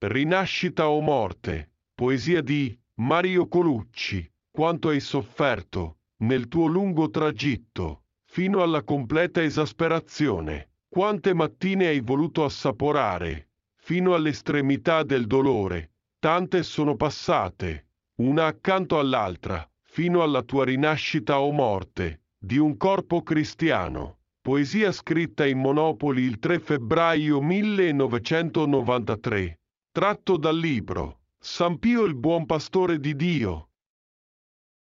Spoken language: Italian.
Rinascita o morte, poesia di Mario Colucci, quanto hai sofferto nel tuo lungo tragitto, fino alla completa esasperazione, quante mattine hai voluto assaporare, fino all'estremità del dolore, tante sono passate, una accanto all'altra, fino alla tua rinascita o morte, di un corpo cristiano. Poesia scritta in Monopoli il 3 febbraio 1993. Tratto dal libro San Pio il buon pastore di Dio,